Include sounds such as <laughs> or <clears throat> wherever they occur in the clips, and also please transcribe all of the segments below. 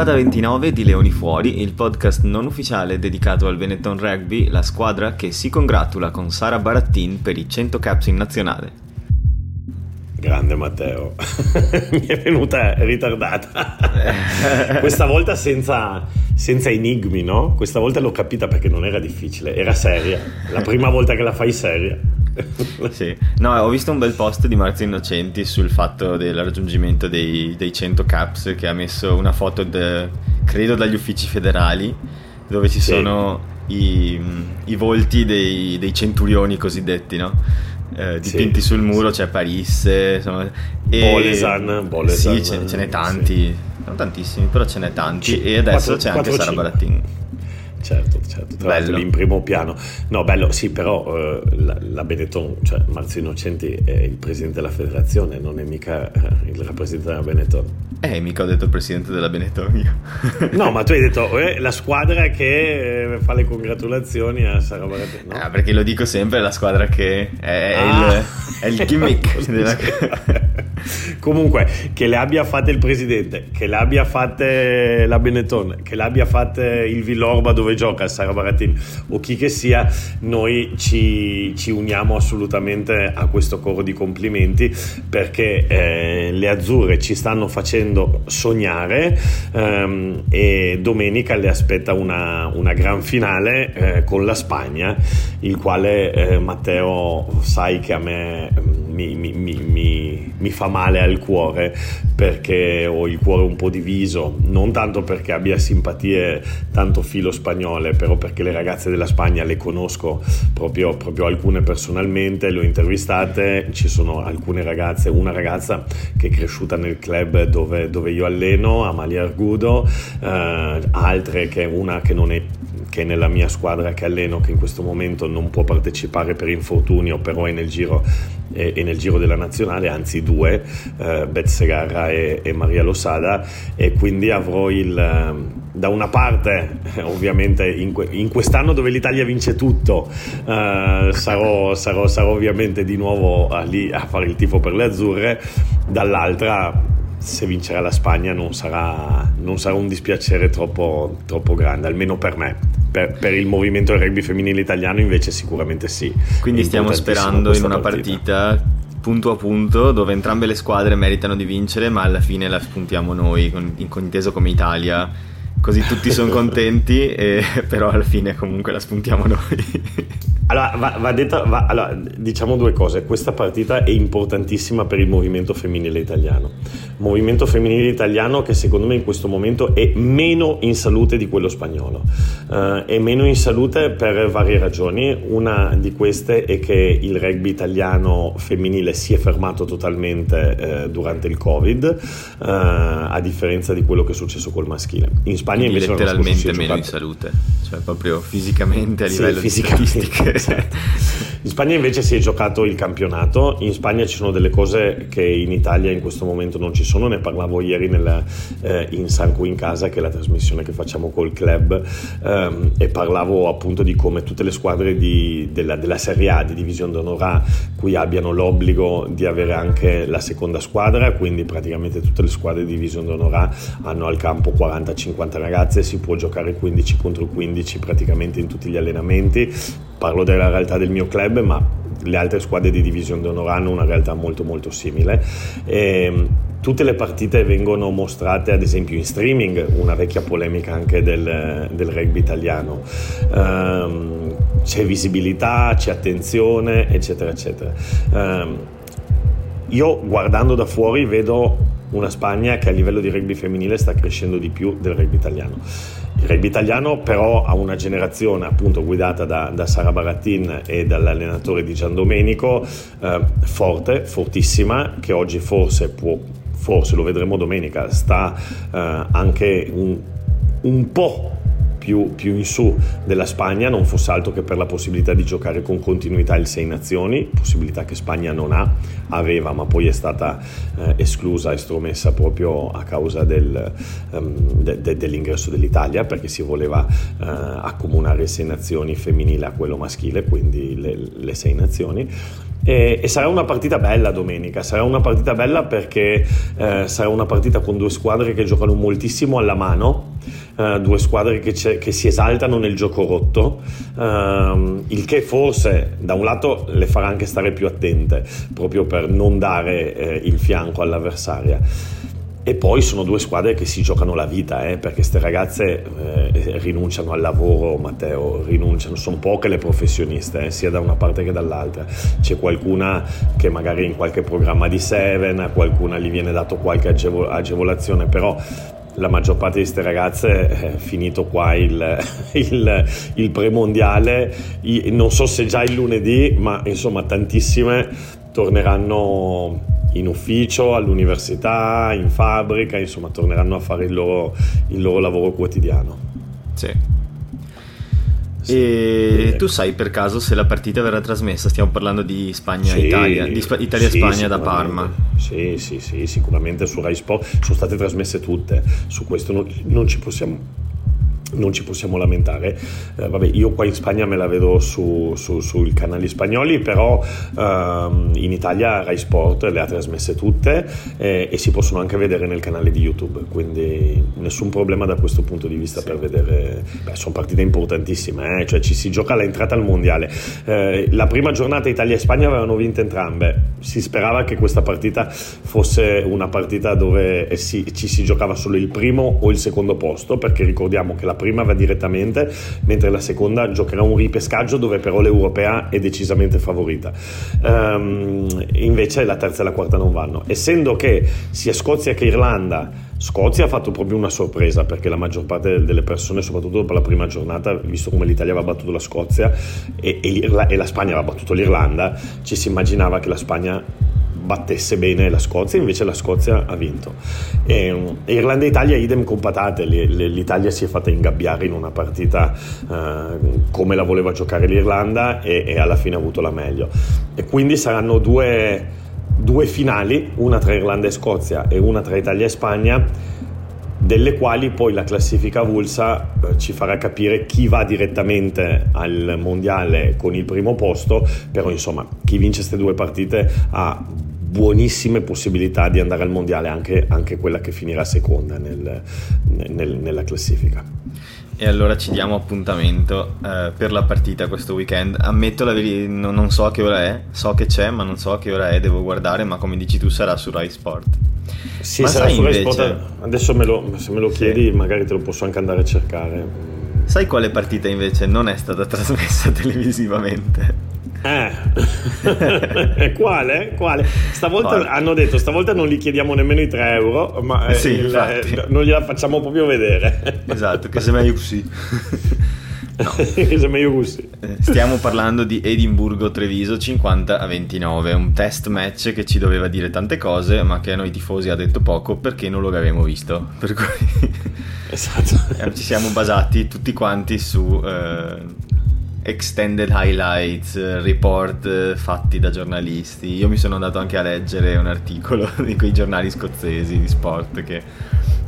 Puntata 29 di Leoni Fuori, il podcast non ufficiale dedicato al Benetton Rugby, la squadra che si congratula con Sara Barattin per i 100 caps in nazionale. Grande Matteo, <laughs> mi è venuta ritardata. <laughs> Questa volta senza, senza enigmi, no? Questa volta l'ho capita perché non era difficile, era seria. La prima volta che la fai seria. <laughs> sì. No, ho visto un bel post di Marzio Innocenti sul fatto del raggiungimento dei, dei 100 caps che ha messo una foto, de, credo, dagli uffici federali dove ci sì. sono i, i volti dei, dei, centurioni cosiddetti, no? Eh, dipinti sì, sul muro c'è Paris insomma, e Bolesan, Bolesan sì ce, ce n'è tanti. Non tantissimi però ce n'è tanti C- e adesso 4, c'è anche 4, Sara Barattin certo, certo, tra l'altro lì in primo piano. No, bello, sì, però eh, la, la, Benetton, cioè Marzio Innocenti è il presidente della federazione, non è mica eh, il rappresentante della Benetton. Eh, mica ho detto il presidente della Benetton io. <laughs> no, ma tu hai detto eh, la squadra che eh, fa le congratulazioni a Sara Baratini. No? Ah, perché lo dico sempre, la squadra che è, ah. il, è il gimmick. <laughs> della... <laughs> Comunque, che le abbia fatte il presidente, che le abbia fatte la Benetton, che le abbia fatte il Villorba dove gioca Sara Baratin o chi che sia, noi ci, ci, uniamo assolutamente a questo coro di complimenti perché eh, le azzurre ci stanno facendo sognare ehm, e domenica le aspetta una, una gran finale eh, con la Spagna, il quale eh, Matteo sai che a me mi, mi, mi, mi, fa male al cuore perché ho il cuore un po' diviso, non tanto perché abbia simpatie tanto filo spagnole, però perché le ragazze della Spagna le conosco proprio, proprio alcune personalmente, le ho intervistate, ci sono alcune ragazze, una ragazza che è cresciuta nel club dove, dove io alleno, Amalia Argudo, eh, altre che una che non è che è nella mia squadra che alleno, che in questo momento non può partecipare per infortunio, però è nel giro, è, è nel giro della nazionale, anzi due, eh, Beth Segarra e, e, Maria Losada, e quindi avrò il, da una parte, ovviamente in, in quest'anno dove l'Italia vince tutto, eh, sarò, sarò, sarò, ovviamente di nuovo lì a fare il tifo per le azzurre, dall'altra se vincerà la Spagna non sarà, non sarà un dispiacere troppo, troppo, grande, almeno per me. Per, per, il movimento del rugby femminile italiano invece sicuramente sì. Quindi stiamo sperando in una partita. partita punto a punto dove entrambe le squadre meritano di vincere ma alla fine la spuntiamo noi, inteso come Italia così tutti sono <laughs> contenti, e, <laughs> però alla fine comunque la spuntiamo noi. Allora, va, va detta, va, allora, diciamo due cose. Questa partita è importantissima per il movimento femminile italiano. Movimento femminile italiano che secondo me in questo momento è meno in salute di quello spagnolo. Uh, è meno in salute per varie ragioni. Una di queste è che il rugby italiano femminile si è fermato totalmente uh, durante il Covid, uh, a differenza di quello che è successo col maschile. In Spagna Quindi invece letteralmente meno in salute, cioè proprio fisicamente a livello sì, di statistiche. Esatto. In Spagna invece si è giocato il campionato, in Spagna ci sono delle cose che in Italia in questo momento non ci sono, ne parlavo ieri nella, eh, in Sanco in casa che è la trasmissione che facciamo col club. Ehm, e parlavo appunto di come tutte le squadre di, della, della, Serie A di Divisione d'Onore A qui abbiano l'obbligo di avere anche la seconda squadra, quindi praticamente tutte le squadre di Divisione d'Onore A hanno al campo 40-50 ragazze, si può giocare 15 contro 15 praticamente in tutti gli allenamenti parlo della realtà del mio club, ma le altre squadre di Divisione d'Onore hanno una realtà molto molto simile. E, ehm, tutte le partite vengono mostrate ad esempio in streaming, una vecchia polemica anche del, del rugby italiano. Um, c'è visibilità, c'è attenzione, eccetera, eccetera. Um, io guardando da fuori vedo una Spagna che a livello di rugby femminile sta crescendo di più del rugby italiano. Il rugby italiano però ha una generazione appunto guidata da, da Sara Barattin e dall'allenatore di Gian Domenico eh, forte, fortissima, che oggi forse può, forse lo vedremo domenica, sta eh, anche un, un po' più, più, in su della Spagna, non fosse altro che per la possibilità di giocare con continuità il Sei Nazioni, possibilità che Spagna non ha, aveva ma poi è stata eh, esclusa, estromessa proprio a causa del, um, de, de, dell'ingresso dell'Italia perché si voleva eh, accomunare Sei Nazioni femminile a quello maschile, quindi le, le Sei Nazioni. E, e, sarà una partita bella domenica, sarà una partita bella perché eh, sarà una partita con due squadre che giocano moltissimo alla mano, eh, due squadre che, che, si esaltano nel gioco rotto, eh, il che forse da un lato le farà anche stare più attente, proprio per non dare eh, il fianco all'avversaria. E poi sono due squadre che si giocano la vita, eh, perché queste ragazze eh, rinunciano al lavoro, Matteo, rinunciano, sono poche le professioniste, eh, sia da una parte che dall'altra. C'è qualcuna che magari in qualche programma di Seven, a qualcuna gli viene dato qualche agevol- agevolazione, però la maggior parte di queste ragazze è finito qua il, <laughs> il, il premondiale, non so se già il lunedì, ma insomma tantissime torneranno in ufficio, all'università, in fabbrica, insomma torneranno a fare il loro, il loro lavoro quotidiano. Sì. E tu sai per caso se la partita verrà trasmessa? Stiamo parlando di Spagna-Italia, sì, di Sp- Italia-Spagna sì, da Parma. Sì, sì, sì, sicuramente su Rai Sport sono state trasmesse tutte, su questo non, non ci possiamo non ci possiamo lamentare. Eh, vabbè, io qua in Spagna me la vedo su, su, sui canali spagnoli, però ehm, in Italia Rai Sport le ha trasmesse tutte eh, e si possono anche vedere nel canale di YouTube, quindi nessun problema da questo punto di vista sì. per vedere. Beh, sono partite importantissime, eh? cioè ci si gioca l'entrata al mondiale. Eh, la prima giornata Italia e Spagna avevano vinto entrambe, si sperava che questa partita fosse una partita dove si, ci si giocava solo il primo o il secondo posto, perché ricordiamo che la prima va direttamente, mentre la seconda giocherà un ripescaggio dove però l'europea è decisamente favorita. Um, invece la terza e la quarta non vanno. Essendo che sia Scozia che Irlanda Scozia ha fatto proprio una sorpresa perché la maggior parte delle persone, soprattutto dopo la prima giornata, visto come l'Italia aveva battuto la Scozia e, e, e la Spagna aveva battuto l'Irlanda, ci si immaginava che la Spagna battesse bene la Scozia, invece la Scozia ha vinto. E, e Irlanda e Italia idem con patate, l'Italia si è fatta ingabbiare in una partita eh, come la voleva giocare l'Irlanda e, e, alla fine ha avuto la meglio. E quindi saranno due, due finali, una tra Irlanda e Scozia e una tra Italia e Spagna delle quali poi la classifica avulsa eh, ci farà capire chi va direttamente al mondiale con il primo posto, però insomma chi vince queste due partite ha buonissime possibilità di andare al mondiale, anche, anche quella che finirà seconda nel, nel, nella classifica. E allora ci diamo appuntamento eh, per la partita questo weekend. Ammetto la verità, non, non, so a che ora è, so che c'è, ma non so a che ora è, devo guardare, ma come dici tu sarà su Rai Sport. Sì, ma sarà su Rai invece... Sport. Adesso me lo, se me lo chiedi, sì. magari te lo posso anche andare a cercare. Sai quale partita invece non è stata trasmessa <laughs> televisivamente? Eh, <laughs> quale? Quale? Stavolta Quale? hanno detto, stavolta non gli chiediamo nemmeno i 3 euro, ma eh, sì, il, eh, non gliela facciamo proprio vedere. Esatto, che se meglio così. <laughs> No. Eh, stiamo parlando di Edimburgo-Treviso 50 a 29, un test match che ci doveva dire tante cose, ma che a noi tifosi ha detto poco perché non lo avevamo visto. Per cui esatto. <laughs> ci siamo basati tutti quanti su eh, extended highlights, report eh, fatti da giornalisti. Io mi sono andato anche a leggere un articolo <laughs> di quei giornali scozzesi di sport che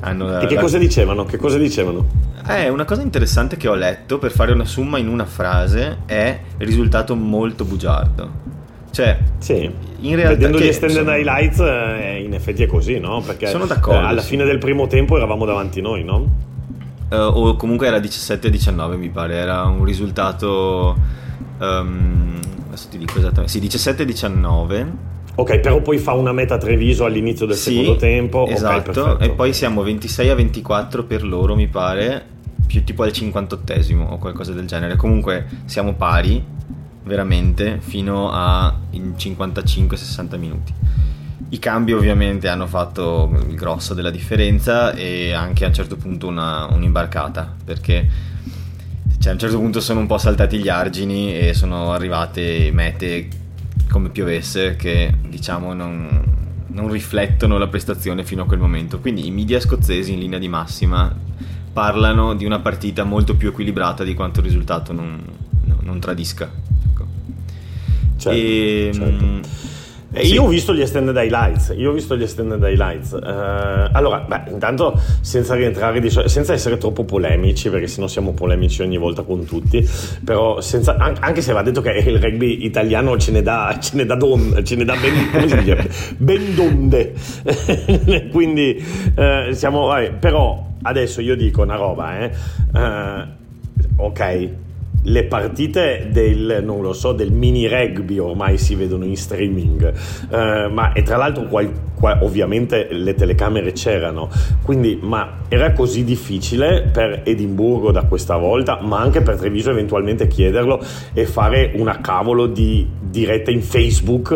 hanno... E che la... cosa dicevano? Che cosa dicevano? Eh, una cosa interessante che ho letto, per fare una somma in una frase, è risultato molto bugiardo. Cioè, sì. in realtà vedendo gli extended sono... highlights, eh, in effetti è così, no? Perché sono d'accordo, eh, alla sì. fine del primo tempo eravamo davanti noi, no? Uh, o comunque era 17-19 mi pare, era un risultato... Um, adesso ti dico esattamente, sì 17-19. Ok, però poi fa una meta Treviso all'inizio del sì, secondo tempo. Esatto, okay, e poi siamo 26 a 24 per loro, mi pare, più tipo al 58esimo o qualcosa del genere. Comunque siamo pari, veramente, fino a 55-60 minuti. I cambi ovviamente hanno fatto il grosso della differenza e anche a un certo punto una, un'imbarcata perché cioè, a un certo punto sono un po' saltati gli argini e sono arrivate mete come piovesse che diciamo non, non riflettono la prestazione fino a quel momento. Quindi i media scozzesi in linea di massima parlano di una partita molto più equilibrata di quanto il risultato non, non tradisca. Ecco. Certo, e, certo. Eh, sì. Io ho visto gli extended highlights. Io ho visto gli extended highlights. Uh, allora, beh, intanto senza rientrare di senza essere troppo polemici, perché sennò siamo polemici ogni volta con tutti. Però senza, anche se va detto che il rugby italiano ce ne dà, ce ne dà, don, ce ne dà ben, dice? ben donde. <laughs> Quindi uh, siamo. Vabbè, però adesso io dico una roba, eh. Uh, ok le partite del, so, del mini rugby ormai si vedono in streaming, uh, ma e tra l'altro qual, qual, ovviamente le telecamere c'erano, quindi ma era così difficile per Edimburgo da questa volta, ma anche per Treviso eventualmente chiederlo e fare una cavolo di diretta in Facebook,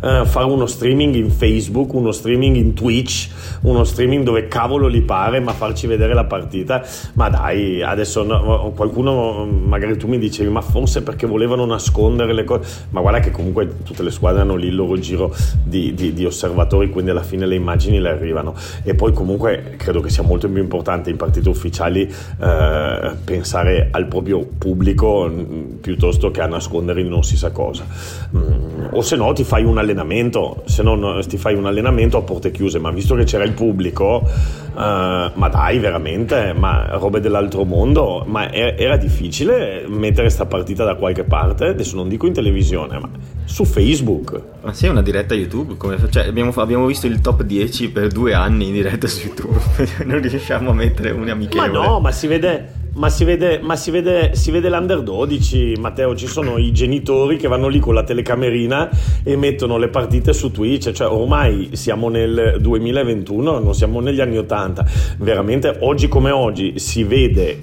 uh, fare uno streaming in Facebook, uno streaming in Twitch, uno streaming dove cavolo li pare, ma farci vedere la partita, ma dai, adesso no, qualcuno magari tu mi dicevi ma forse perché volevano nascondere le cose? Ma guarda che comunque tutte le squadre hanno lì il loro giro di, di, di osservatori quindi alla fine le immagini le arrivano. E poi comunque credo che sia molto più importante in partite ufficiali eh, pensare al proprio pubblico mm, piuttosto che a nascondere non si sa cosa. Mm, o se no ti fai un allenamento se no ti fai un allenamento a porte chiuse ma visto che c'era il pubblico eh, ma dai veramente ma robe dell'altro mondo ma era difficile mettere sta partita da qualche parte, adesso non dico in televisione, ma su Facebook. Ma sì, una diretta YouTube, come, cioè, abbiamo, abbiamo, visto il top 10 per due anni in diretta su YouTube, <laughs> non riusciamo a mettere un amichevole. Ma no, ma si vede... Ma, si vede, ma si, vede, si vede l'under 12, Matteo. Ci sono i genitori che vanno lì con la telecamerina e mettono le partite su Twitch. Cioè, ormai siamo nel 2021, non siamo negli anni 80. Veramente, oggi come oggi, si vede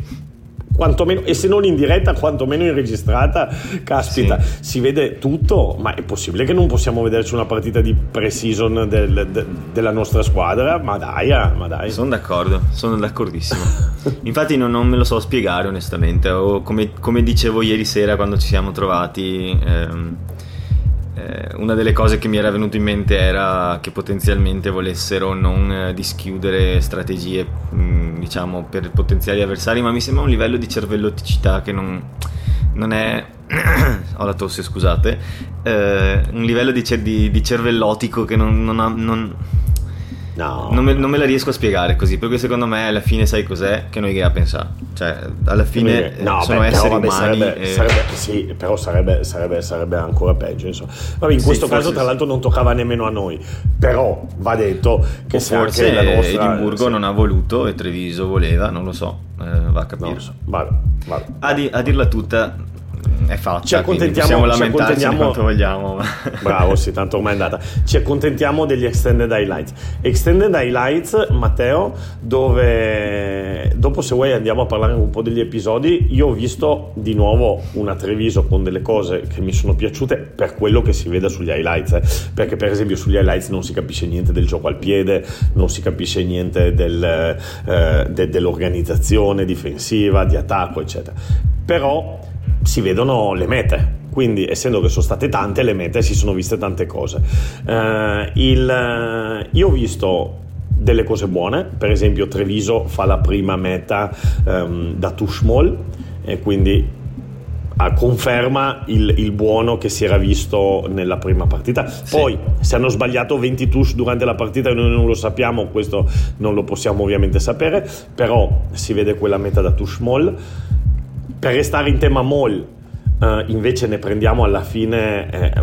quantomeno, e se non in diretta, quantomeno in registrata, caspita, sì. si vede tutto, ma è possibile che non possiamo vederci una partita di pre-season del, de, della nostra squadra? Ma dai, ah, ma dai. Sono d'accordo, sono d'accordissimo. <laughs> Infatti non, non, me lo so spiegare onestamente, o come, come, dicevo ieri sera quando ci siamo trovati... Ehm, eh, una delle cose che mi era venuto in mente era che potenzialmente volessero non eh, dischiudere strategie mh, diciamo per potenziali avversari ma mi sembra un livello di cervelloticità che non, non è <clears throat> ho la tosse scusate eh, un livello di, di, di cervellotico che non, non, ha, non No. Non me, non me, la riesco a spiegare così, perché secondo me alla fine sai cos'è che noi che a pensare. Cioè, alla fine no, sono beh, esseri umani. Sarebbe, e... sarebbe, sì, però sarebbe, sarebbe, sarebbe, ancora peggio. Insomma. Vabbè, in sì, questo caso, tra l'altro, non toccava nemmeno a noi. Però va detto che se forse anche la nostra. Edimburgo sì. non ha voluto e Treviso voleva, non lo so. Eh, va a capire. So. Vale, vale. A, di, a dirla tutta, è fatta. Ci accontentiamo, possiamo lamentarci ci quanto vogliamo. Bravo, <laughs> sì, tanto ormai è andata. Ci accontentiamo degli extended highlights. Extended highlights, Matteo, dove dopo se vuoi andiamo a parlare un po' degli episodi. Io ho visto di nuovo una Treviso con delle cose che mi sono piaciute per quello che si vede sugli highlights, eh. perché per esempio sugli highlights non si capisce niente del gioco al piede, non si capisce niente del, eh, de, dell'organizzazione difensiva, di attacco, eccetera. Però si vedono le mete. Quindi, essendo che sono state tante le mete, si sono viste tante cose. Uh, il, io ho visto delle cose buone, per esempio Treviso fa la prima meta um, da Tushmol e quindi conferma il, il, buono che si era visto nella prima partita. Poi, sì. se hanno sbagliato 20 touch durante la partita, noi non lo sappiamo, questo non lo possiamo ovviamente sapere, però si vede quella meta da touch mall. Per restare in tema mall, uh, invece ne prendiamo alla fine, eh,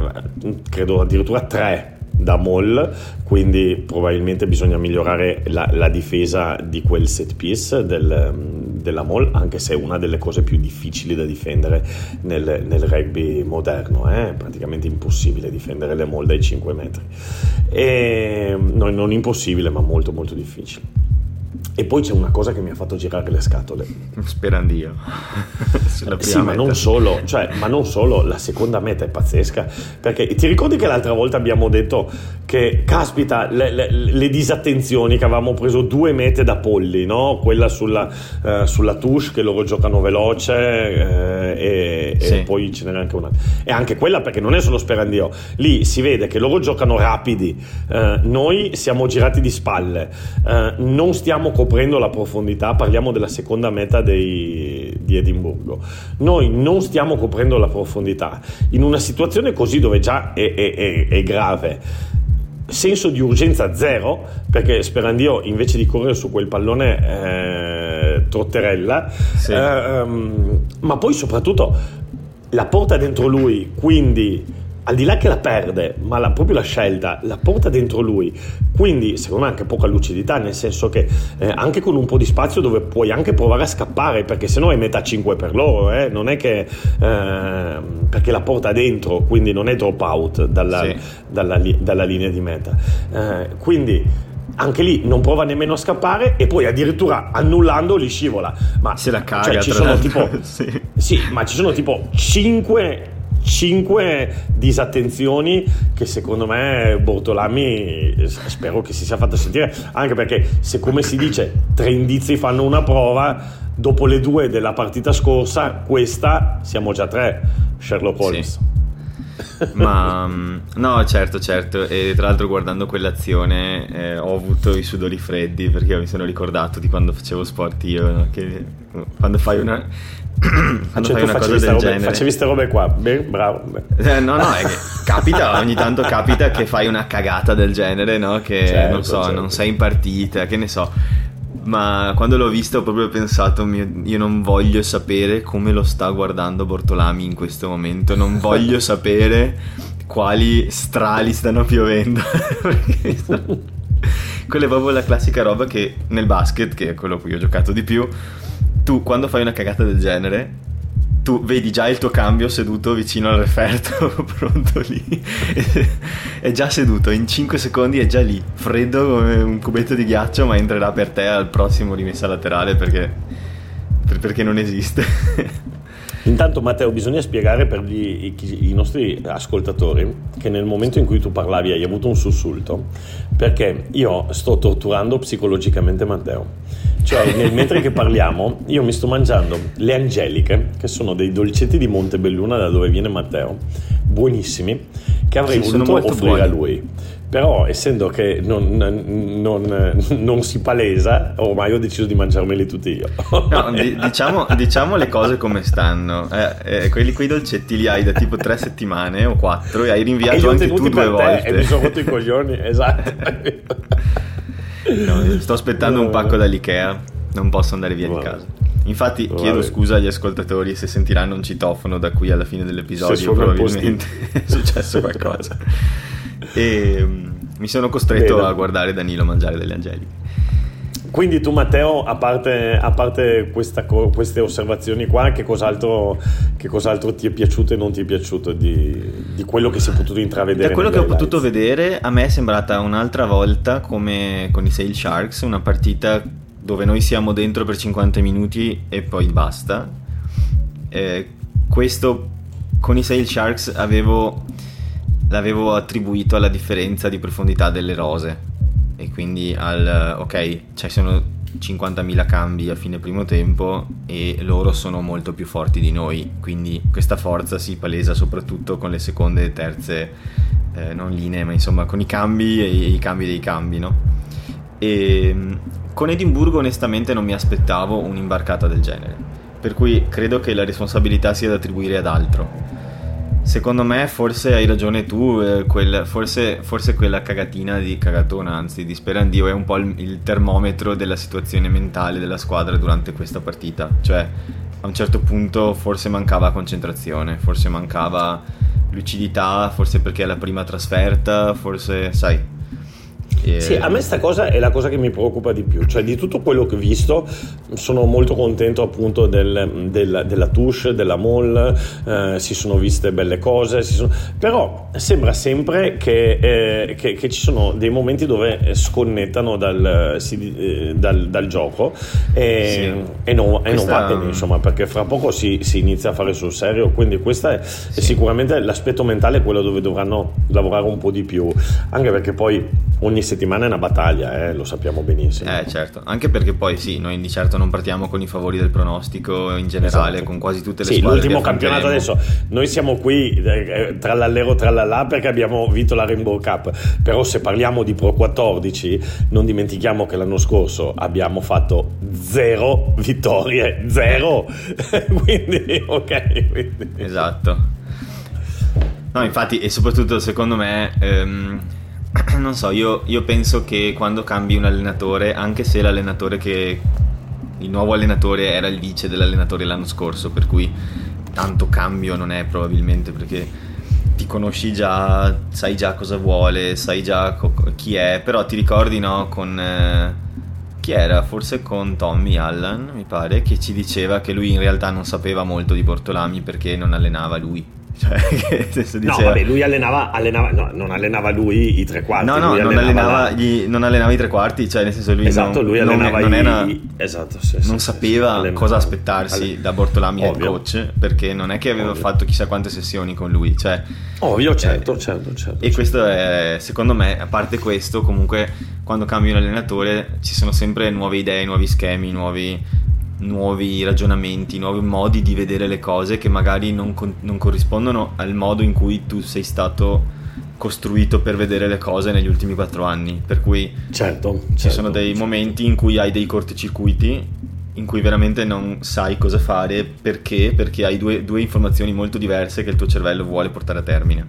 credo addirittura tre da mall, quindi probabilmente bisogna migliorare la, la difesa di quel set piece del, della mall, anche se è una delle cose più difficili da difendere nel, nel rugby moderno, è eh? praticamente impossibile difendere le mall dai 5 metri. E, no, non impossibile, ma molto molto difficile. E poi c'è una cosa che mi ha fatto girare le scatole. Sperando io. <laughs> sì, ma non, solo, cioè, ma non, solo, la seconda meta è pazzesca. Perché ti ricordi che l'altra volta abbiamo detto che caspita le, le, le, disattenzioni che avevamo preso due mete da polli, no? quella sulla, eh, sulla touche che loro giocano veloce eh, e, sì. e, poi ce n'era anche una. E anche quella perché non è solo Sperandio, lì si vede che loro giocano rapidi, eh, noi siamo girati di spalle, eh, non stiamo coprendo la profondità, parliamo della seconda meta dei, di Edimburgo, noi non stiamo coprendo la profondità in una situazione così dove già è, è, è, è grave senso di urgenza zero perché Sperandio invece di correre su quel pallone eh, trotterella sì. eh, um, ma poi soprattutto la porta dentro lui quindi al di là che la perde, ma la, proprio la scelta la porta dentro lui. Quindi, secondo me, anche poca lucidità, nel senso che eh, anche con un po' di spazio dove puoi anche provare a scappare, perché se no è metà 5 per loro, eh? non è che eh, perché la porta dentro, quindi non è drop out dalla, sì. dalla, dalla linea di meta. Eh, quindi anche lì non prova nemmeno a scappare e poi addirittura annullando li scivola. Ma se la caga, cioè, ci sono tipo, <laughs> sì. sì, ma ci sono tipo 5 cinque disattenzioni che secondo me Bortolami spero che si sia fatto sentire anche perché se come si dice tre indizi fanno una prova dopo le due della partita scorsa questa siamo già tre Sherlock Holmes sì. <laughs> Ma mm, no, certo, certo. E tra l'altro, guardando quell'azione, eh, ho avuto i sudori freddi perché mi sono ricordato di quando facevo sport io. No? Che quando fai una, quando cioè, fai una cosa del robe, genere. facevi queste robe qua. Bravo eh, no no è che <laughs> capita ogni tanto capita che fai una cagata del genere no? Che certo, non so certo. non sei in partita che ne so. Ma quando l'ho visto ho proprio pensato io non voglio sapere come lo sta guardando Bortolami in questo momento. Non voglio <laughs> sapere quali strali stanno piovendo. <laughs> Quella è proprio la classica roba che nel basket che è quello a cui ho giocato di più tu quando fai una cagata del genere tu vedi già il tuo cambio seduto vicino al referto, <laughs> pronto lì, è già seduto, in 5 secondi è già lì, freddo come un cubetto di ghiaccio, ma entrerà per te al prossimo rimessa laterale perché, perché non esiste. <laughs> Intanto Matteo bisogna spiegare per gli, i, i, nostri ascoltatori che nel momento in cui tu parlavi hai avuto un sussulto perché io sto torturando psicologicamente Matteo cioè, nel, <laughs> mentre che parliamo, io mi sto mangiando le angeliche, che sono dei dolcetti di Montebelluna da dove viene Matteo, buonissimi, che avrei sì, voluto offrire buoni. a lui. Però, essendo che non, non, non, si palesa, ormai ho deciso di mangiarmeli tutti io. No, diciamo, diciamo, le cose come stanno. Eh, eh, quelli, quei dolcetti li hai da tipo tre settimane o quattro e hai rinviato e anche tu due volte. E mi sono rotto i coglioni, <laughs> esatto. No, sto aspettando no, un pacco dall'Ikea, non posso andare via Vabbè. di casa. Infatti Vabbè. chiedo scusa agli ascoltatori se sentiranno un citofono da qui alla fine dell'episodio, probabilmente <laughs> è successo qualcosa. <laughs> e um, mi sono costretto Bene. a guardare Danilo mangiare delle angeliche. Quindi tu Matteo, a parte, a parte questa, queste osservazioni qua, che cos'altro, che cos'altro, ti è piaciuto e non ti è piaciuto di, di quello che si è potuto intravedere? Da quello che ho potuto vedere, a me è sembrata un'altra volta come con i Sail Sharks, una partita dove noi siamo dentro per 50 minuti e poi basta. Eh, questo con i Sail Sharks avevo, l'avevo attribuito alla differenza di profondità delle rose. E quindi al ok, ci sono 50.000 cambi a fine primo tempo e loro sono molto più forti di noi, quindi questa forza si palesa soprattutto con le seconde e terze eh, non linee, ma insomma con i cambi e i cambi dei cambi, no? E con Edimburgo onestamente non mi aspettavo un'imbarcata del genere, per cui credo che la responsabilità sia da attribuire ad altro Secondo me forse hai ragione tu, eh, quel, forse, forse, quella cagatina di cagatona, anzi di Sperandio è un po' il, il, termometro della situazione mentale della squadra durante questa partita. Cioè a un certo punto forse mancava concentrazione, forse mancava lucidità, forse perché è la prima trasferta, forse sai. E... Sì, a me sta cosa è la cosa che mi preoccupa di più, cioè di tutto quello che ho visto sono molto contento appunto del, del, della touche, della mall, eh, si sono viste belle cose, sono... però sembra sempre che, eh, che, che, ci sono dei momenti dove sconnettano dal, si, eh, dal, dal gioco e, sì. e, non, questa... e, non, va bene insomma perché fra poco si, si, inizia a fare sul serio, quindi questo è, sì. sicuramente l'aspetto mentale quello dove dovranno lavorare un po' di più, anche perché poi ogni settimana è una battaglia, eh, lo sappiamo benissimo. Eh certo, anche perché poi sì, noi di certo non partiamo con i favori del pronostico in generale, esatto. con quasi tutte le sì, squadre. l'ultimo campionato adesso, noi siamo qui eh, tra l'allero tra l'allà perché abbiamo vinto la Rainbow Cup, però se parliamo di Pro 14 non dimentichiamo che l'anno scorso abbiamo fatto zero vittorie, zero, <laughs> quindi ok. Quindi. Esatto. No, infatti, e soprattutto secondo me... Ehm <clears throat> non so, io, io, penso che quando cambi un allenatore, anche se l'allenatore che il nuovo allenatore era il vice dell'allenatore l'anno scorso, per cui tanto cambio non è probabilmente perché ti conosci già, sai già cosa vuole, sai già co- chi è, però ti ricordi no con eh, chi era? Forse con Tommy Allen, mi pare, che ci diceva che lui in realtà non sapeva molto di Portolami perché non allenava lui cioè, <laughs> che diceva... No, vabbè, lui allenava, allenava no, non allenava lui i tre quarti. No, no, non allenava, la... gli, non allenava, i tre quarti, cioè nel senso lui esatto, non, lui allenava non, i... era, esatto, sì, non sì, sapeva sì, cosa aspettarsi Allen... da Bortolami head coach, perché non è che aveva Ovvio. fatto chissà quante sessioni con lui, cioè... Ovvio, certo, eh, certo, certo. E certo. questo è, secondo me, a parte questo, comunque quando cambi un allenatore ci sono sempre nuove idee, nuovi schemi, nuovi nuovi ragionamenti, nuovi modi di vedere le cose che magari non, con- non corrispondono al modo in cui tu sei stato costruito per vedere le cose negli ultimi quattro anni. Per cui certo, ci certo, sono dei certo. momenti in cui hai dei cortocircuiti in cui veramente non sai cosa fare perché? Perché hai due, due informazioni molto diverse che il tuo cervello vuole portare a termine.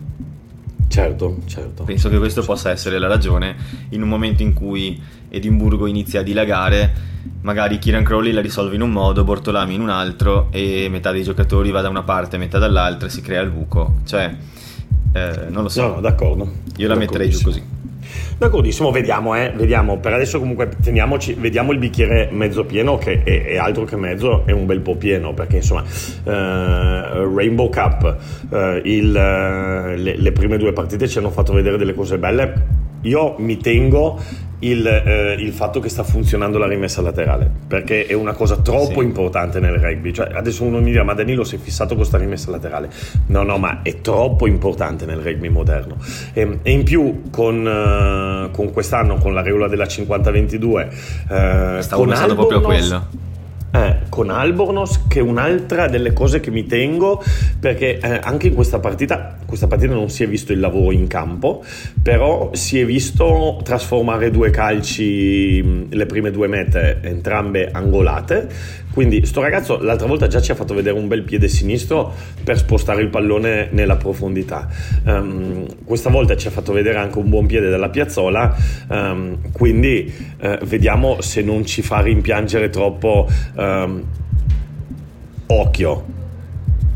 Certo, certo. Penso che questo possa essere la ragione in un momento in cui Edimburgo inizia a dilagare magari Kieran Crowley la risolve in un modo, Bortolami in un altro e metà dei giocatori va da una parte metà dall'altra e si crea il buco. Cioè, eh, non lo so. No, no, d'accordo. Io la metterei giù così. D'accordissimo, vediamo, eh, vediamo. Per adesso comunque teniamoci, vediamo il bicchiere mezzo pieno che è, è altro che mezzo, è un bel po' pieno perché insomma eh, Rainbow Cup, eh, il, eh, le, le prime due partite ci hanno fatto vedere delle cose belle. Io mi tengo il, eh, il, fatto che sta funzionando la rimessa laterale, perché è una cosa troppo sì. importante nel rugby. Cioè, adesso uno mi dirà, ma Danilo si è fissato con questa rimessa laterale. No, no, ma è troppo importante nel rugby moderno. E, ehm, e in più, con, uh, con, quest'anno, con la regola della 50-22, uh, stavo pensando proprio a quello eh, con Albornoz che è un'altra delle cose che mi tengo perché eh, anche in questa partita questa partita non si è visto il lavoro in campo però si è visto trasformare due calci le prime due mete entrambe angolate quindi sto ragazzo l'altra volta già ci ha fatto vedere un bel piede sinistro per spostare il pallone nella profondità. Um, questa volta ci ha fatto vedere anche un buon piede dalla piazzola, um, quindi uh, vediamo se non ci fa rimpiangere troppo. Um, occhio,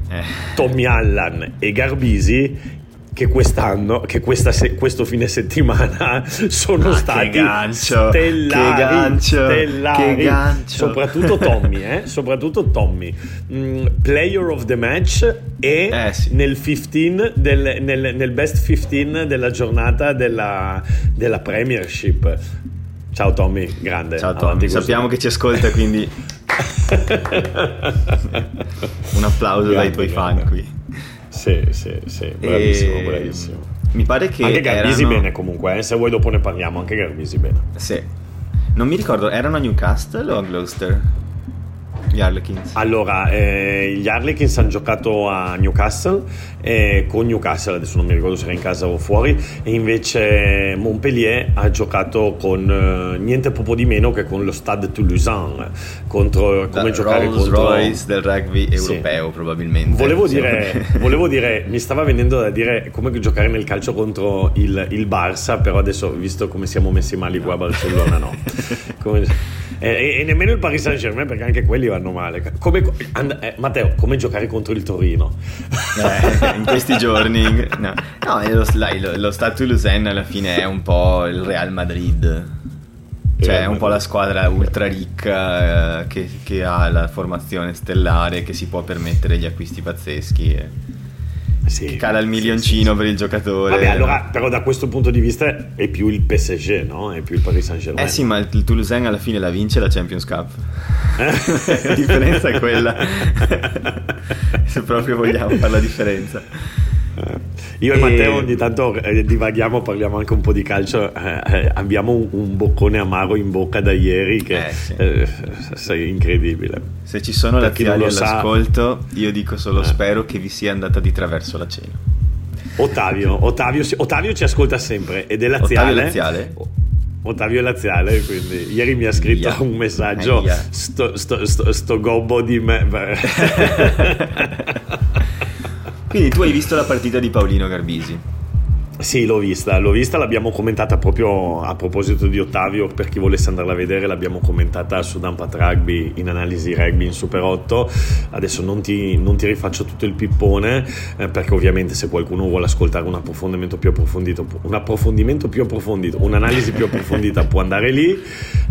eh. Tommy Allan e Garbisi che quest'anno, che questa se, questo fine settimana <laughs> sono ah, stati che gancio, stellari, che gancio, stellari. Che gancio. soprattutto Tommy, eh? <laughs> soprattutto Tommy, mm, player of the match e eh, sì. nel, 15 del, nel, nel, best 15 della giornata della, della Premiership. Ciao Tommy, grande. Ciao Tommy, sappiamo che ci ascolta quindi <laughs> un applauso grande, dai tuoi grande. fan qui. Sì, sì, sì, bravissimo, e... bravissimo. Mi pare che. Anche Garbisi erano... bene comunque, eh? se vuoi dopo ne parliamo, anche Garbisi bene. Sì. Non mi ricordo, erano a Newcastle o a Gloucester? Gli Harlequins. Allora, eh, gli Harlequins hanno giocato a Newcastle, eh, con Newcastle, adesso non mi ricordo se era in casa o fuori, e invece Montpellier ha giocato con eh, niente poco di meno che con lo Stade Toulousain, contro, come da giocare Rolls contro... Royce del rugby europeo sì. probabilmente. Volevo dire, <laughs> volevo dire, mi stava venendo da dire come giocare nel calcio contro il, il Barça, però adesso visto come siamo messi male qua a Barcellona no. <laughs> come... E, e, nemmeno il Paris Saint Germain perché anche quelli vanno meno male. Come, and, eh, Matteo, come giocare contro il Torino? Eh, in questi giorni, no, no lo, lo, lo Stade Toulousain alla fine è un po' il Real Madrid. Cioè, è un po' la squadra ultra ricca eh, che, che, ha la formazione stellare, che si può permettere gli acquisti pazzeschi. E sì, cala il milioncino sì, per il giocatore. Vabbè, allora, però da questo punto di vista è più il PSG, no? È più il Paris Saint-Germain. Eh sì, ma il Toulousain alla fine la vince la Champions Cup. <laughs> la differenza è quella. <laughs> Se proprio vogliamo fare la differenza. Eh. Io e, Matteo ogni tanto eh, divaghiamo, parliamo anche un po' di calcio. Eh, eh, abbiamo un, un, boccone amaro in bocca da ieri che eh, sì. eh, sei incredibile. Se ci sono laziali all'ascolto, sa... io dico solo spero che vi sia andata di traverso la cena. Ottavio, Ottavio, Ottavio ci ascolta sempre ed è laziale. Ottavio laziale? Ottavio Laziale, quindi ieri mi ha scritto yeah. un messaggio, yeah. sto, sto, sto, sto, gobbo di me. <laughs> <laughs> Quindi tu hai visto la partita di Paolino Garbisi? Sì, l'ho vista, l'ho vista, l'abbiamo commentata proprio a proposito di Ottavio, per chi volesse andarla a vedere, l'abbiamo commentata su Dumpat Rugby in analisi rugby in Super 8. Adesso non ti, non ti rifaccio tutto il pippone, eh, perché ovviamente se qualcuno vuole ascoltare un approfondimento più approfondito, un approfondimento più approfondito, un'analisi più approfondita può andare lì,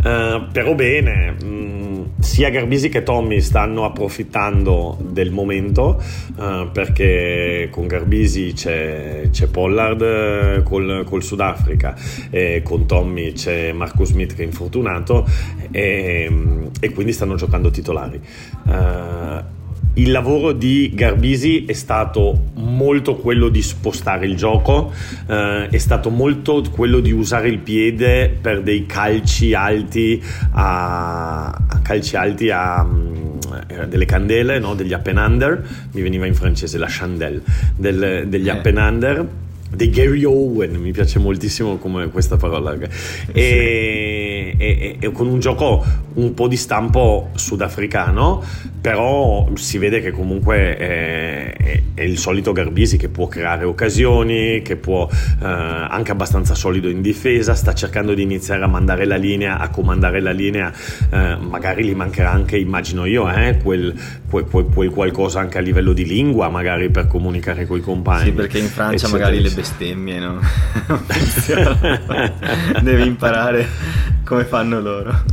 eh, però bene. Mh, mm, sia Garbisi che Tommy stanno approfittando del momento uh, perché con Garbisi c'è, c'è Pollard eh, col, col, Sudafrica e con Tommy c'è Marcus Smith che è infortunato e, e quindi stanno giocando titolari. Uh, il lavoro di Garbisi è stato molto quello di spostare il gioco, eh, è stato molto quello di usare il piede per dei calci alti a, a calci alti a, a eh, delle candele, no? degli up and under, mi veniva in francese la chandelle, del, degli eh. up and under dei Gary Owen, mi piace moltissimo come questa parola. E, sì. e, e, con un gioco un po' di stampo sudafricano, però si vede che comunque è, è, è il solito Garbisi che può creare occasioni, che può eh, anche abbastanza solido in difesa, sta cercando di iniziare a mandare la linea, a comandare la linea, eh, magari gli mancherà anche, immagino io, eh, quel, quel, quel, qualcosa anche a livello di lingua, magari per comunicare con i compagni. Sì, perché in Francia eccetera, magari le bestemmie no? <laughs> <laughs> Devi imparare come fanno loro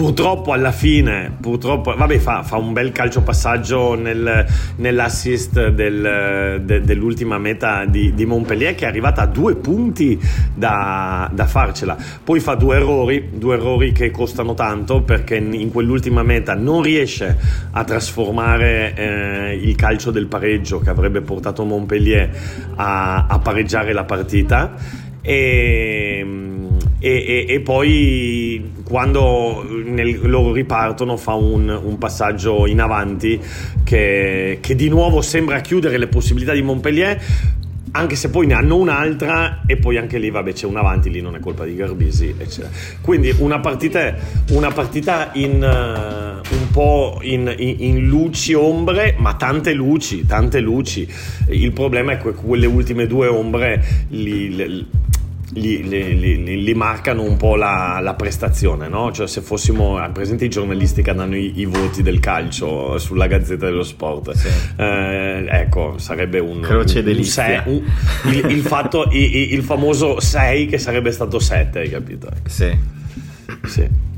purtroppo alla fine, purtroppo, vabbè, fa, fa un bel calcio passaggio nel, nell'assist del, de, dell'ultima meta di, di, Montpellier che è arrivata a due punti da, da, farcela. Poi fa due errori, due errori che costano tanto perché in quell'ultima meta non riesce a trasformare eh, il calcio del pareggio che avrebbe portato Montpellier a, a pareggiare la partita. E e, e, e poi quando nel, loro ripartono fa un, un passaggio in avanti che, che, di nuovo sembra chiudere le possibilità di Montpellier anche se poi ne hanno un'altra e poi anche lì vabbè c'è un avanti lì non è colpa di Garbisi eccetera. quindi una partita, una partita in, uh, un po' in, in, in, luci ombre ma tante luci tante luci il problema è che quelle ultime due ombre li, li, gli, gli, gli, marcano un po' la, la prestazione, no? Cioè se fossimo presenti i giornalisti che danno i, i, voti del calcio sulla Gazzetta dello Sport, sì. eh, ecco, sarebbe un... Croce un, un, un il, il, fatto, il, il, famoso 6 che sarebbe stato 7, hai capito? Sì. Sì.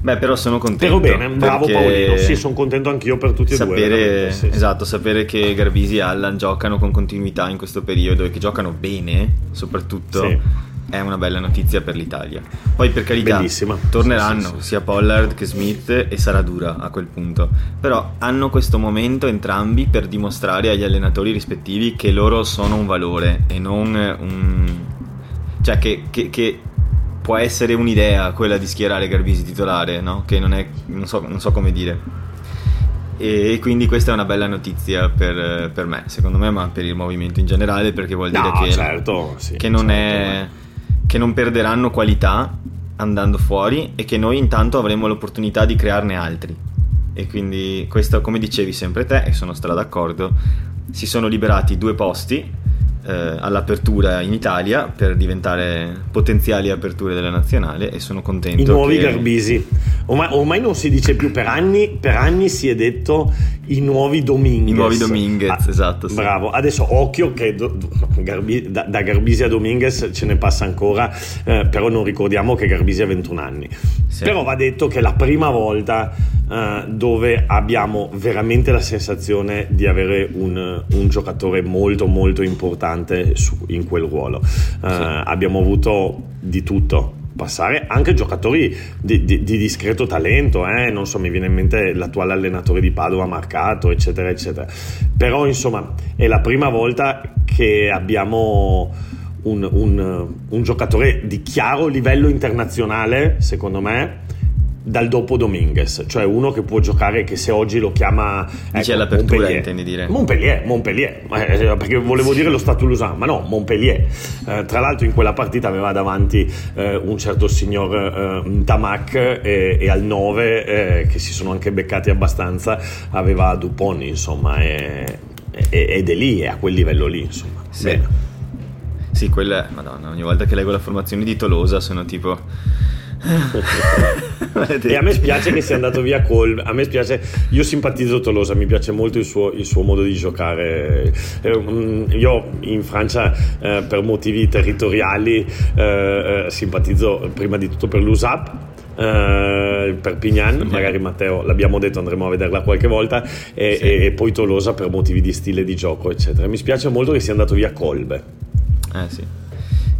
Beh, però sono contento. Però bene, bravo Paolino. Sì, sono contento anch'io per tutti sapere, e due. Sì, esatto, sapere che Garbisi e Allan giocano con continuità in questo periodo e che giocano bene, soprattutto. Sì. È una bella notizia per l'Italia. Poi, per carità, Bellissima. torneranno sì, sia Pollard che Smith e sarà dura a quel punto. Però hanno questo momento entrambi per dimostrare agli allenatori rispettivi che loro sono un valore e non un. cioè, che, che, che può essere un'idea quella di schierare Garbisi titolare, no? Che non è, non so, non so come dire. E quindi questa è una bella notizia per, per, me, secondo me, ma per il movimento in generale, perché vuol dire no, che, certo, sì, che, non certo, è, che non perderanno qualità andando fuori e che noi intanto avremo l'opportunità di crearne altri. E quindi questo, come dicevi sempre te, e sono stra d'accordo, si sono liberati due posti eh, all'apertura in Italia per diventare potenziali aperture della nazionale e sono contento. I nuovi che... Garbisi. ormai, ormai, non si dice più per anni, per anni si è detto i nuovi Dominguez. I nuovi Dominguez, ah, esatto. Sì. Bravo, adesso occhio che do, Garbi, da, da, Garbisi a Dominguez ce ne passa ancora, eh, però non ricordiamo che Garbisi ha 21 anni. Sì. Però va detto che è la prima volta eh, dove abbiamo veramente la sensazione di avere un, un giocatore molto molto importante su, in quel ruolo. Eh, sì. Abbiamo avuto di tutto passare anche giocatori di, di, di discreto talento, eh? non so, mi viene in mente l'attuale allenatore di Padova Marcato, eccetera, eccetera. Però insomma è la prima volta che abbiamo un, un, un giocatore di chiaro livello internazionale, secondo me, dal dopo Dominguez, cioè uno che può giocare che se oggi lo chiama Dice ecco, l'apertura Montpellier. intendi dire Montpellier, Montpellier eh, perché volevo dire lo Stato Lusan ma no, Montpellier eh, tra l'altro in quella partita aveva davanti eh, un certo signor eh, Tamac e, e, al 9 eh, che si sono anche beccati abbastanza aveva Dupont insomma e, e, ed è lì, è a quel livello lì insomma sì. Bene. Sì, quella, madonna, ogni volta che leggo la formazione di Tolosa sono tipo e a me spiace che sia andato via Col. A me spiace, io simpatizzo Tolosa, mi piace molto il suo, il suo modo di giocare. Eh, mm, io in Francia, eh, per motivi territoriali, eh, eh simpatizzo prima di tutto per l'USAP. Uh, per Pignan, magari Matteo l'abbiamo detto andremo a vederla qualche volta e, sì. e, e, poi Tolosa per motivi di stile di gioco eccetera mi spiace molto che sia andato via Colbe eh sì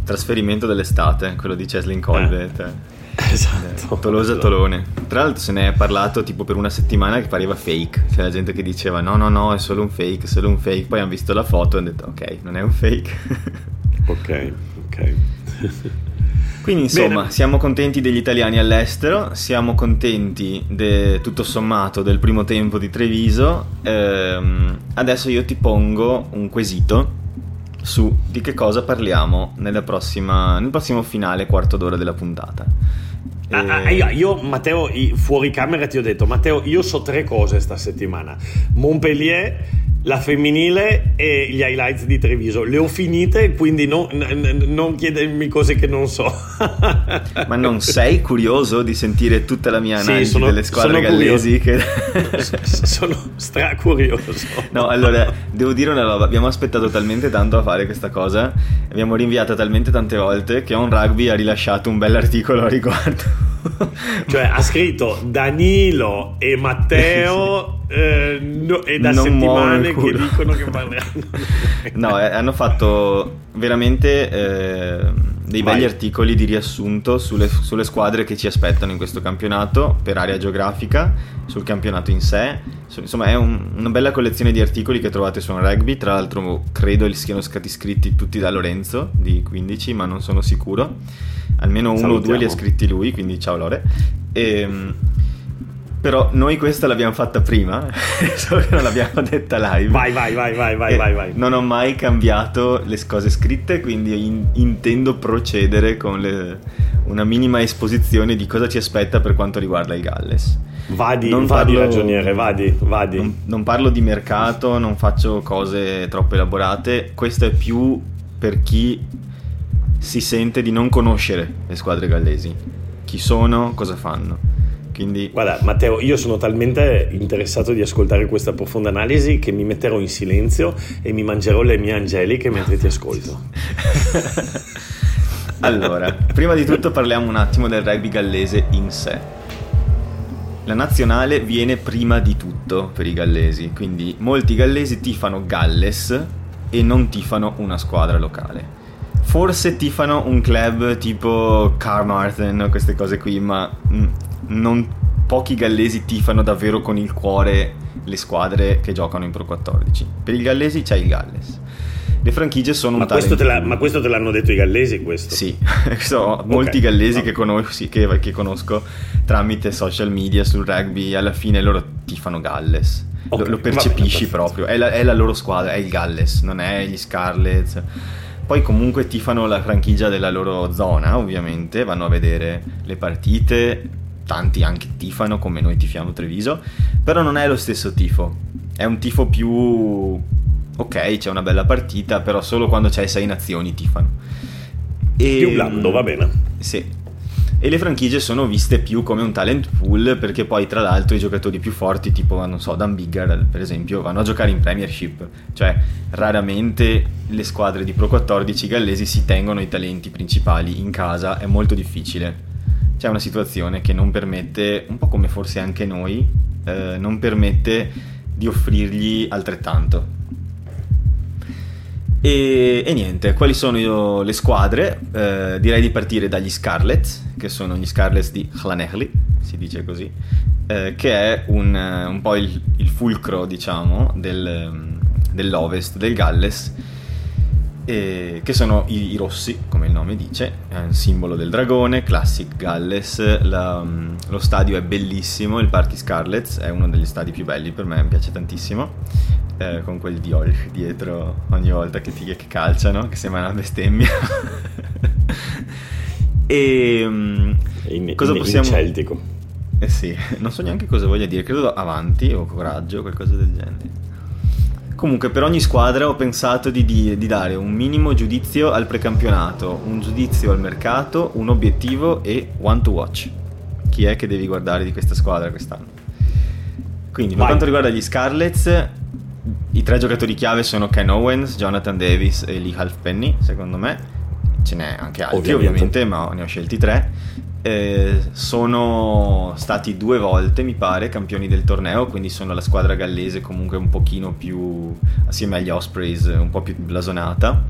trasferimento dell'estate quello di Ceslin Colbe eh. Esatto. Tolosa Tolone. Tra l'altro se ne è parlato tipo per una settimana che pareva fake. C'è la gente che diceva no, no, no, è solo un fake, è solo un fake. Poi hanno visto la foto e hanno detto ok, non è un fake. <laughs> ok, ok. <laughs> Quindi insomma Bene. siamo contenti degli italiani all'estero, siamo contenti de, tutto sommato del primo tempo di Treviso. Ehm, adesso io ti pongo un quesito su di che cosa parliamo prossima, nel prossimo finale quarto d'ora della puntata. Ah, ah, io, io, Matteo, fuori camera ti ho detto, Matteo, io so tre cose sta settimana. Montpellier, la femminile e gli highlights di Treviso. Le ho finite, quindi non, non chiedermi cose che non so. <laughs> Ma non sei curioso di sentire tutta la mia analisi sì, sono, delle squadre gallesi? Che... <laughs> sono stracurioso. No, allora, devo dire una roba, abbiamo aspettato talmente tanto a fare questa cosa, abbiamo rinviata talmente tante volte che On Rugby ha rilasciato un bell'articolo a riguardo. <laughs> cioè ha scritto Danilo e Matteo <laughs> eh, no, e da non settimane che dicono che <laughs> parleranno no eh, hanno fatto veramente eh, dei Vai. belli articoli di riassunto sulle, sulle, squadre che ci aspettano in questo campionato per area geografica sul campionato in sé insomma è un, una bella collezione di articoli che trovate su un rugby tra l'altro credo siano stati scritti tutti da Lorenzo di 15 ma non sono sicuro almeno uno o due li ha scritti lui, quindi ciao Lore. E, ehm, però noi questa l'abbiamo fatta prima, <laughs> solo che non l'abbiamo detta live. Vai, vai, vai, vai, vai, vai, vai. Non ho mai cambiato le cose scritte, quindi in, intendo procedere con le, una minima esposizione di cosa ci aspetta per quanto riguarda il Galles. Vadi, non vadi parlo, ragioniere, vadi, vadi. Non, non parlo di mercato, non faccio cose troppo elaborate, questo è più per chi si sente di non conoscere le squadre gallesi. Chi sono, cosa fanno. Quindi... Guarda, Matteo, io sono talmente interessato di ascoltare questa profonda analisi che mi metterò in silenzio e mi mangerò le mie angeliche mentre ti ascolto. <laughs> allora, prima di tutto parliamo un attimo del rugby gallese in sé. La nazionale viene prima di tutto per i gallesi, quindi molti gallesi tifano Galles e non tifano una squadra locale forse tifano un club tipo Carmarthen queste cose qui, ma non pochi gallesi tifano davvero con il cuore le squadre che giocano in Pro 14. Per i gallesi c'è il Galles. Le franchigie sono ma un questo, la, ma questo te l'hanno detto i gallesi questo? Sì, <laughs> okay. molti gallesi no. che, conosco, che, che, conosco tramite social media sul rugby, alla fine loro tifano Galles. Okay. Lo, lo, percepisci bene, proprio, è la, è la loro squadra, è il Galles, non è gli Scarlets poi comunque tifano la franchigia della loro zona, ovviamente, vanno a vedere le partite, tanti anche tifano come noi tifiamo Treviso, però non è lo stesso tifo, è un tifo più... ok, c'è una bella partita, però solo quando c'hai sei nazioni tifano. E... Più blando, va bene. Sì. e le franchigie sono viste più come un talent pool perché poi tra l'altro i giocatori più forti tipo non so Dan Biggar per esempio vanno a giocare in Premiership cioè raramente le squadre di Pro 14 gallesi si tengono i talenti principali in casa è molto difficile c'è una situazione che non permette un po' come forse anche noi eh, non permette di offrirgli altrettanto e, e, niente, quali sono io, le squadre? Eh, direi di partire dagli Scarlets, che sono gli Scarlets di Llanelli, si dice così, eh, che è un, un po' il, il, fulcro, diciamo, del, dell'ovest del Galles, eh, che sono i, i, rossi, come il nome dice, è un simbolo del dragone, Classic Galles, la, lo stadio è bellissimo, il Parchi Scarlets è uno degli stadi più belli per me, mi piace tantissimo eh, con quel diol dietro ogni volta che ti che calciano, che sembra una bestemmia. <laughs> e um, in, cosa in, possiamo... In celtico. Eh sì, non so neanche cosa voglia dire, credo avanti o coraggio, qualcosa del genere. Comunque, per ogni squadra ho pensato di, di, di, dare un minimo giudizio al precampionato, un giudizio al mercato, un obiettivo e one to watch. Chi è che devi guardare di questa squadra quest'anno? Quindi, per Vai. quanto riguarda gli Scarlets, i tre giocatori chiave sono Ken Owens, Jonathan Davis e Lee Halfpenny, secondo me. Ce n'è anche altri ovviamente, ovviamente ma ne ho scelti tre. Eh, sono stati due volte, mi pare, campioni del torneo, quindi sono la squadra gallese comunque un pochino più, assieme agli Ospreys, un po' più blasonata.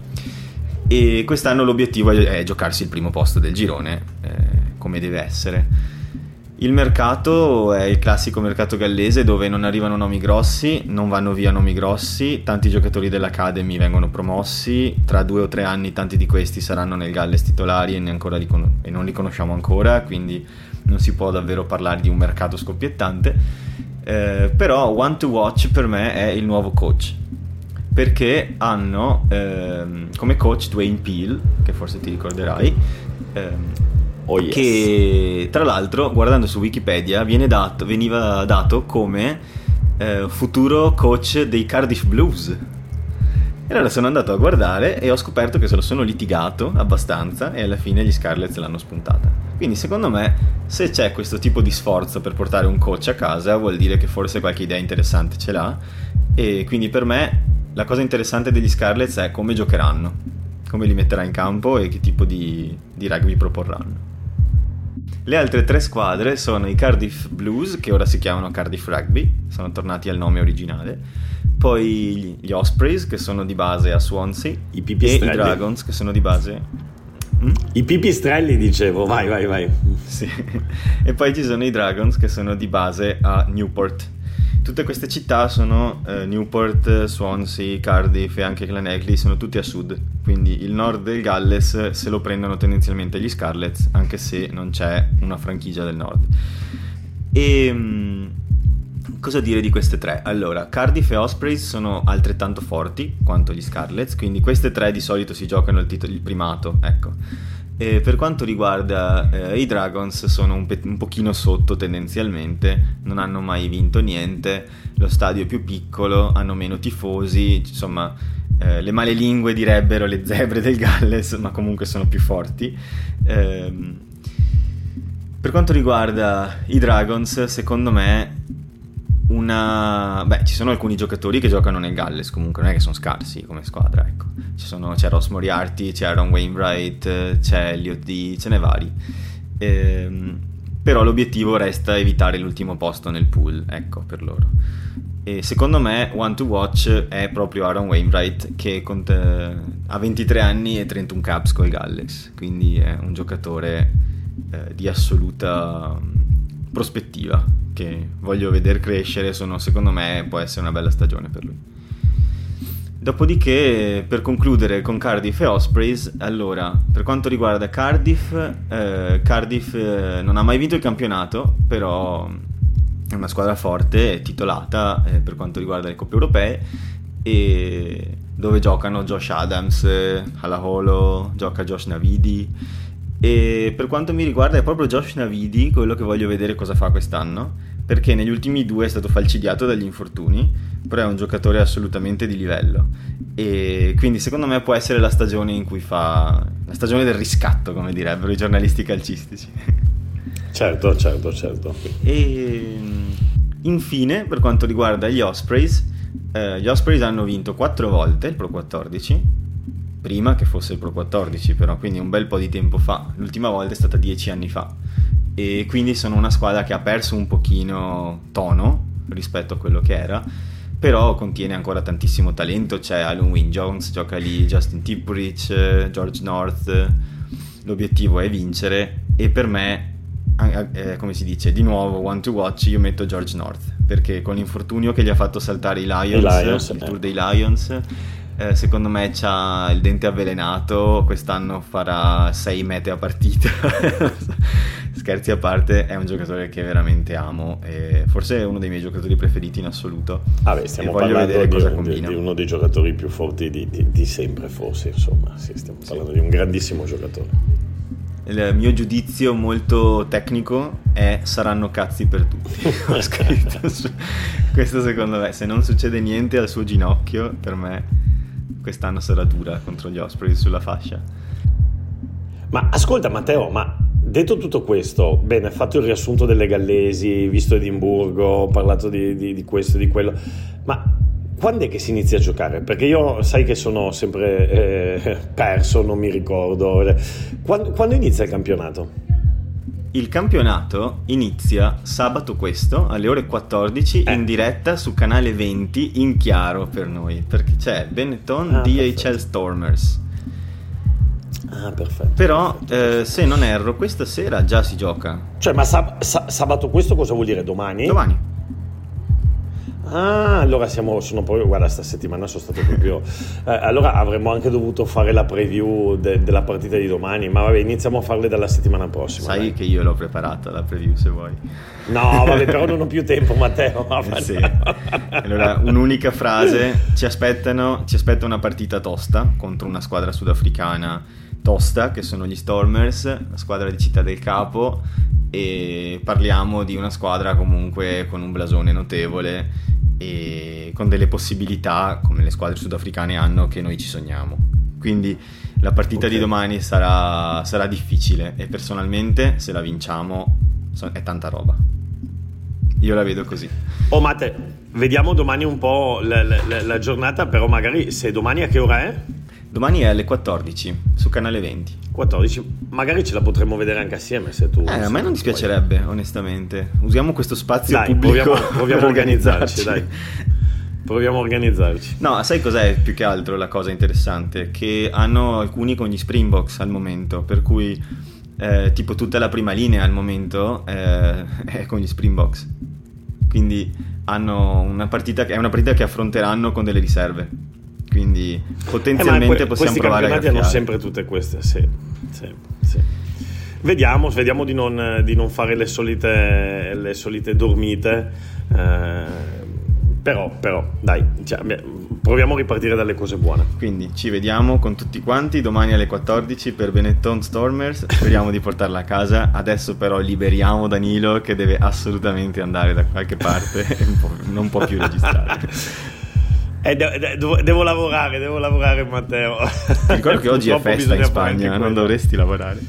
E quest'anno l'obiettivo è giocarsi il primo posto del girone, eh, come deve essere. Il mercato è il classico mercato gallese dove non arrivano nomi grossi, non vanno via nomi grossi, tanti giocatori dell'Academy vengono promossi, tra due o tre anni tanti di questi saranno nel Galles titolari e, li con- e non li conosciamo ancora, quindi non si può davvero parlare di un mercato scoppiettante. Eh, però One to Watch per me è il nuovo coach perché hanno ehm, come coach Dwayne Peel, che forse ti ricorderai. Ehm, Oh yes. Che tra l'altro, guardando su Wikipedia, dato, veniva dato come eh, futuro coach dei Cardiff Blues. E allora sono andato a guardare e ho scoperto che se lo sono litigato abbastanza e alla fine gli Scarlets l'hanno spuntata. Quindi secondo me se c'è questo tipo di sforzo per portare un coach a casa vuol dire che forse qualche idea interessante ce l'ha e quindi per me la cosa interessante degli Scarlets è come giocheranno, come li metterà in campo e che tipo di, di rugby proporranno. Le altre tre squadre sono i Cardiff Blues, che ora si chiamano Cardiff Rugby, sono tornati al nome originale, poi gli Ospreys, che sono di base a Swansea, i, e i Dragons, che sono di base... Mm? I pipistrelli dicevo, vai vai vai. Sì. <laughs> E poi ci sono i Dragons che sono di base a Newport, Tutte queste città sono eh, Newport, Swansea, Cardiff e anche Glenegley, sono tutti a sud, quindi il nord del Galles se lo prendono tendenzialmente gli Scarlets, anche se non c'è una franchigia del nord. E mh, cosa dire di queste tre? Allora, Cardiff e Ospreys sono altrettanto forti quanto gli Scarlets, quindi queste tre di solito si giocano il, titolo, il primato, ecco. E per quanto riguarda eh, i Dragons sono un, pe- un, pochino sotto tendenzialmente, non hanno mai vinto niente, lo stadio è più piccolo, hanno meno tifosi, insomma eh, le male lingue direbbero le zebre del Galles, ma comunque sono più forti. Eh, per quanto riguarda i Dragons, secondo me una... Beh, ci sono alcuni giocatori che giocano nel Galles, comunque non è che sono scarsi come squadra, ecco. Sono, c'è Ross Moriarty, c'è Aaron Wainwright, c'è Elliot D, ce n'è vari. Ehm, però l'obiettivo resta evitare l'ultimo posto nel pool, ecco, per loro. E secondo me One to Watch è proprio Aaron Wainwright che conta, ha 23 anni e 31 caps col Galles, quindi è un giocatore eh, di assoluta prospettiva che voglio vedere crescere, sono, secondo me può essere una bella stagione per lui. Dopodiché, per concludere con Cardiff e Ospreys, allora, per quanto riguarda Cardiff, eh, Cardiff eh, non ha mai vinto il campionato, però è una squadra forte, titolata eh, per quanto riguarda le coppe europee, e dove giocano Josh Adams, Halaholo, gioca Josh Navidi, E per quanto mi riguarda è proprio Josh Navidi quello che voglio vedere cosa fa quest'anno, perché negli ultimi due è stato falcidiato dagli infortuni, però è un giocatore assolutamente di livello. E quindi secondo me può essere la stagione in cui fa la stagione del riscatto, come direbbero i giornalisti calcistici. <laughs> Certo, certo, certo. E infine, per quanto riguarda gli Ospreys, eh, gli Ospreys hanno vinto 4 volte il Pro 14, prima che fosse il Pro 14 però, quindi un bel po' di tempo fa, l'ultima volta è stata 10 anni fa. E quindi sono una squadra che ha perso un pochino tono rispetto a quello che era, però contiene ancora tantissimo talento, c'è Alan Wynne Jones, gioca lì Justin Tipurich, George North, l'obiettivo è vincere e per me eh, come si dice, di nuovo one to watch, io metto George North perché con l'infortunio che gli ha fatto saltare i Lions, Lions il eh. tour dei Lions, eh, secondo me c'ha il dente avvelenato, quest'anno farà 6 mete a partita. <laughs> Scherzi a parte, è un giocatore che veramente amo, forse è uno dei miei giocatori preferiti in assoluto. Ah beh, stiamo parlando di, di, uno dei giocatori più forti di, di sempre, forse, insomma, sì, stiamo parlando sì. di un grandissimo giocatore il mio giudizio molto tecnico è saranno cazzi per tutti. <laughs> Ho scritto questo secondo me, se non succede niente al suo ginocchio, per me quest'anno sarà dura contro gli Osprey sulla fascia. Ma ascolta Matteo, ma detto tutto questo, bene, fatto il riassunto delle gallesi, visto Edimburgo, parlato di, di, di questo e di quello, ma quando è che si inizia a giocare? Perché io sai che sono sempre eh, perso, non mi ricordo. Quando, quando, inizia il campionato? Il campionato inizia sabato questo alle ore 14 eh. in diretta su canale 20 in chiaro per noi perché c'è Benetton ah, DHL perfetto. Stormers. Ah, perfetto. Però perfetto, eh, se non erro, questa sera già si gioca. Cioè, ma sab- sabato questo cosa vuol dire? Domani? Domani. Ah, allora siamo, sono proprio, guarda, sta settimana sono stato proprio... Eh, allora avremmo anche dovuto fare la preview de, della partita di domani, ma vabbè, iniziamo a farle dalla settimana prossima. Sai dai. che io l'ho preparata la preview se vuoi. No, vabbè, però non ho più <laughs> tempo, Matteo. Eh sì. Allora, un'unica frase, ci aspettano, ci aspetta una partita tosta contro una squadra sudafricana tosta, che sono gli Stormers, la squadra di Città del Capo, e parliamo di una squadra comunque con un blasone notevole e con delle possibilità come le squadre sudafricane hanno che noi ci sogniamo. Quindi la partita okay. di domani sarà, sarà, difficile e personalmente se la vinciamo è tanta roba. Io la vedo così. Oh Matte, vediamo domani un po' la, la, la giornata, però magari se domani a che ora è? Domani è alle 14 su canale 20. 14, magari ce la potremmo vedere anche assieme se tu. Eh, a me non dispiacerebbe, poi. onestamente. Usiamo questo spazio dai, pubblico. Proviamo, <laughs> proviamo a organizzarci, dai. Proviamo a organizzarci. No, sai cos'è più che altro la cosa interessante? Che hanno alcuni con gli Springboks al momento, per cui eh, tipo tutta la prima linea al momento eh, <laughs> è con gli Springboks. Quindi hanno una partita che, è una partita che affronteranno con delle riserve quindi potenzialmente eh, que- possiamo provare a hanno sempre tutte queste, sì, sì, sì. Vediamo, vediamo di, non, di, non, fare le solite, le solite dormite, eh, però, però, dai, cioè, proviamo a ripartire dalle cose buone. Quindi ci vediamo con tutti quanti domani alle 14 per Benetton Stormers, speriamo di portarla a casa, adesso però liberiamo Danilo che deve assolutamente andare da qualche parte e non può più registrare. <laughs> Eh, de- de- devo lavorare, devo lavorare Matteo. Ricordo che <laughs> oggi è festa in Spagna, non dovresti lavorare.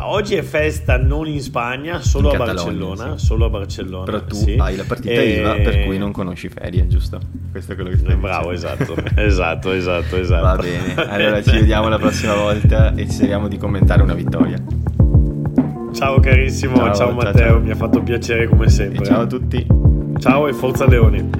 Oggi è festa non in Spagna, solo in a Barcellona. Sì. Solo a Barcellona. Però tu sì. hai la partita e... IVA per cui non conosci ferie, giusto? Questo è quello che stai Bravo, esatto, esatto, esatto, esatto. Va bene, allora ci vediamo la prossima volta e ci speriamo di commentare una vittoria. Ciao carissimo, ciao, ciao Matteo, ciao, ciao. mi ha fatto piacere come sempre. E ciao a tutti. Ciao e forza Leoni.